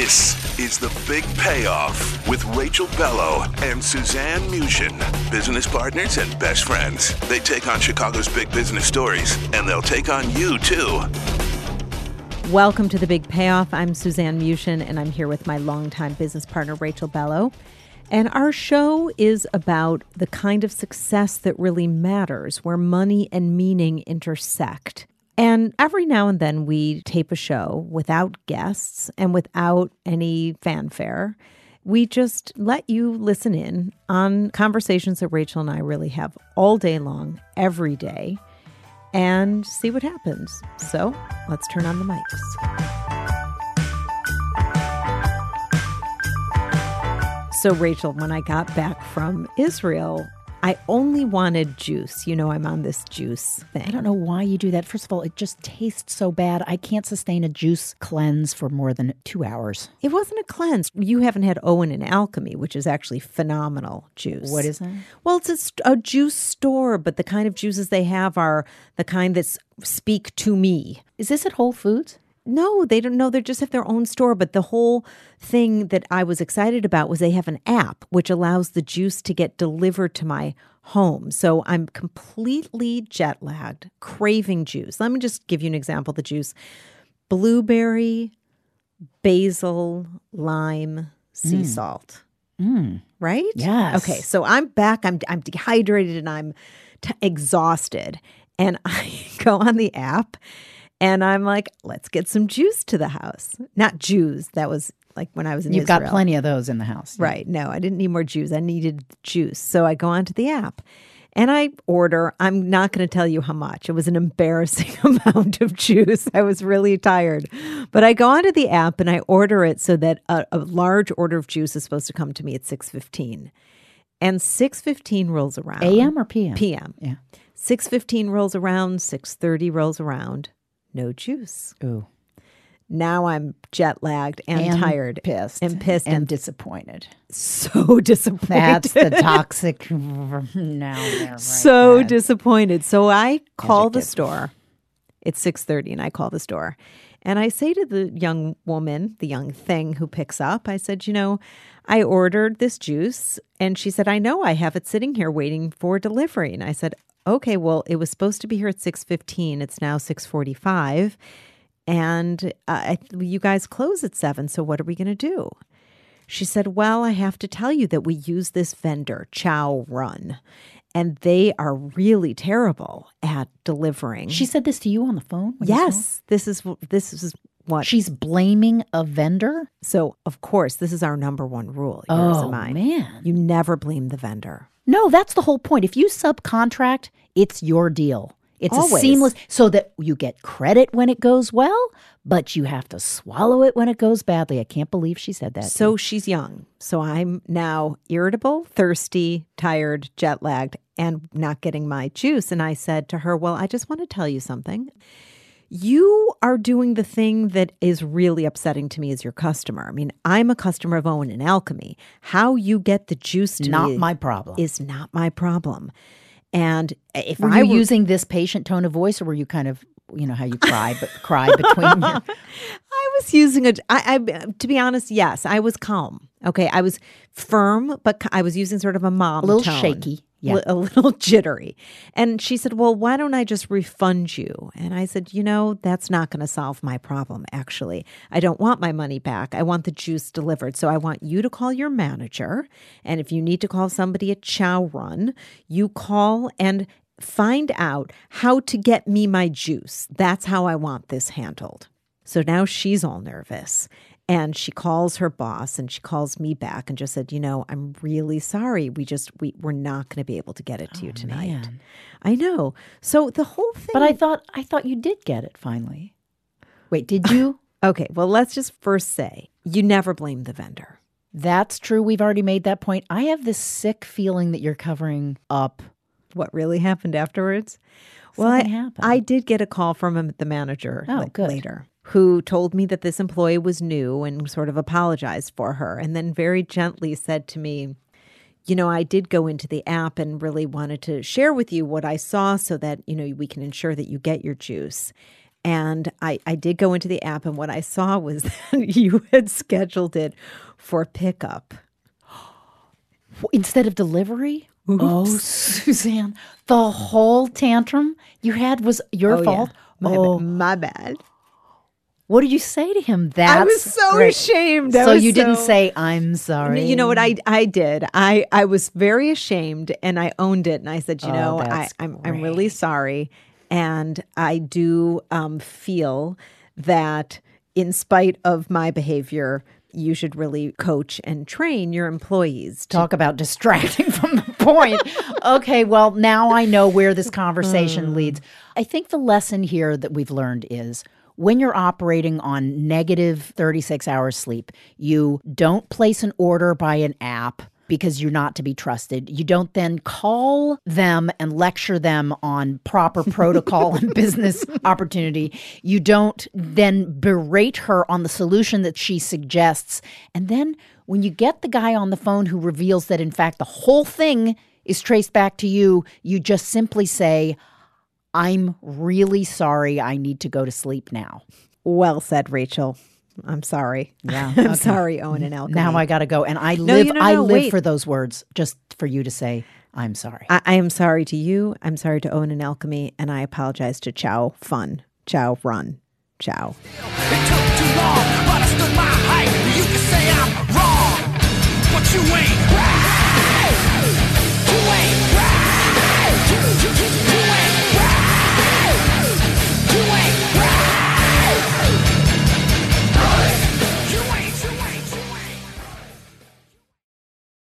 This is the big payoff with Rachel Bellow and Suzanne Muchin, business partners and best friends. They take on Chicago's big business stories, and they'll take on you too. Welcome to the Big Payoff. I'm Suzanne Muchin, and I'm here with my longtime business partner, Rachel Bellow. And our show is about the kind of success that really matters, where money and meaning intersect. And every now and then we tape a show without guests and without any fanfare. We just let you listen in on conversations that Rachel and I really have all day long, every day, and see what happens. So let's turn on the mics. So, Rachel, when I got back from Israel, I only wanted juice. You know, I'm on this juice thing. I don't know why you do that. First of all, it just tastes so bad. I can't sustain a juice cleanse for more than two hours. It wasn't a cleanse. You haven't had Owen and Alchemy, which is actually phenomenal juice. What is that? Well, it's a, a juice store, but the kind of juices they have are the kind that speak to me. Is this at Whole Foods? No, they don't know. They just have their own store. But the whole thing that I was excited about was they have an app which allows the juice to get delivered to my home. So I'm completely jet lagged, craving juice. Let me just give you an example the juice blueberry, basil, lime, sea mm. salt. Mm. Right? Yes. Okay. So I'm back. I'm, I'm dehydrated and I'm t- exhausted. And I go on the app and I'm like, let's get some juice to the house. Not Jews. That was like when I was in You've got plenty of those in the house. Right. No, I didn't need more juice. I needed juice. So I go onto the app and I order. I'm not going to tell you how much. It was an embarrassing amount of juice. I was really tired. But I go onto the app and I order it so that a, a large order of juice is supposed to come to me at 6:15. And 6:15 rolls around. AM or PM? PM. Yeah. 6:15 rolls around, 6:30 rolls around. No juice. Ooh. Now I'm jet lagged and, tired pissed, and pissed and and disappointed. so disappointed. That's the toxic. now, right so disappointed. So I call the store. It's 6:30 and I call the store. And I say to the young woman, the young thing who picks up, I said, "You know, I ordered this juice." And she said, "I know. I have it sitting here waiting for delivery." And I said, "Okay, well, it was supposed to be here at 6:15. It's now 6:45." And uh, you guys close at seven. So what are we going to do? She said, Well, I have to tell you that we use this vendor, Chow Run, and they are really terrible at delivering. She said this to you on the phone. when you yes, this is this is what. She's blaming a vendor. so of course, this is our number one rule. Yours Oh and mine. man. you never blame the vendor. No, that's the whole point. If you subcontract, it's your deal. It's a seamless so that you get credit when it goes well, but you have to swallow it when it goes badly. I can't believe she said that. So she's young. So I'm now irritable, thirsty, tired, jet lagged, and not getting my juice. And I said to her, Well, I just want to tell you something. You are doing the thing that is really upsetting to me as your customer. I mean, I'm a customer of Owen and Alchemy. How you get the juice to not me my problem. is not my problem. And if were I you were using this patient tone of voice, or were you kind of, you know, how you cry, but cry between your I was using a. I, I to be honest, yes, I was calm. Okay, I was firm, but I was using sort of a mom, a little tone. shaky? Yeah. a little jittery. And she said, Well, why don't I just refund you? And I said, You know, that's not going to solve my problem, actually. I don't want my money back. I want the juice delivered. So I want you to call your manager. And if you need to call somebody at Chow Run, you call and find out how to get me my juice. That's how I want this handled. So now she's all nervous. And she calls her boss and she calls me back and just said, You know, I'm really sorry. We just, we, we're not going to be able to get it to you oh, tonight. man. I know. So the whole thing. But I thought I thought you did get it finally. Wait, did you? Okay, well, let's just first say you never blame the vendor. That's true. We've already made that point. I have this sick feeling that you're covering up. What really happened afterwards? Well, I, happened. I did get a call from um, the manager Oh, la- good. later, who told me that this employee was new and sort of apologized for her, and then very gently said to me, you know, I did go into the app and really wanted to share with you what I saw so that, you know, we can ensure that you get your juice. And I, I did go into the app, and what I saw was that you had scheduled it for pickup. Instead of delivery? Oh, Suzanne, the whole tantrum you had was your Oh, yeah. fault. My, oh, my bad. What did you say to him? That's I was so great. ashamed. I So you didn't say I'm sorry. You know what I I did? I I was very ashamed and I owned it and I said, you Oh, know, I, I'm I'm really sorry and I do um, feel that in spite of my behavior, you should really coach and train your employees. To, Talk about distracting from the point. okay, well, now I know where this conversation leads. I think the lesson here that we've learned is when you're operating on negative 36 hours sleep, you don't place an order by an app because you're not to be trusted. You don't then call them and lecture them on proper protocol and business opportunity. You don't then berate her on the solution that she suggests. And then when you get the guy on the phone who reveals that, in fact, the whole thing is traced back to you, you just simply say, I'm really sorry. I need to go to sleep now. well said, Rachel. I'm sorry. Yeah, I'm okay. sorry, Owen and Alchemy. Now I got to go. And I No, live, you know, I live wait. for those words just for you to say, I'm sorry. I, I am sorry to you. I'm sorry to Owen and Alchemy, and I apologize to Chow Fun. Chow Run. Chow. It took too long,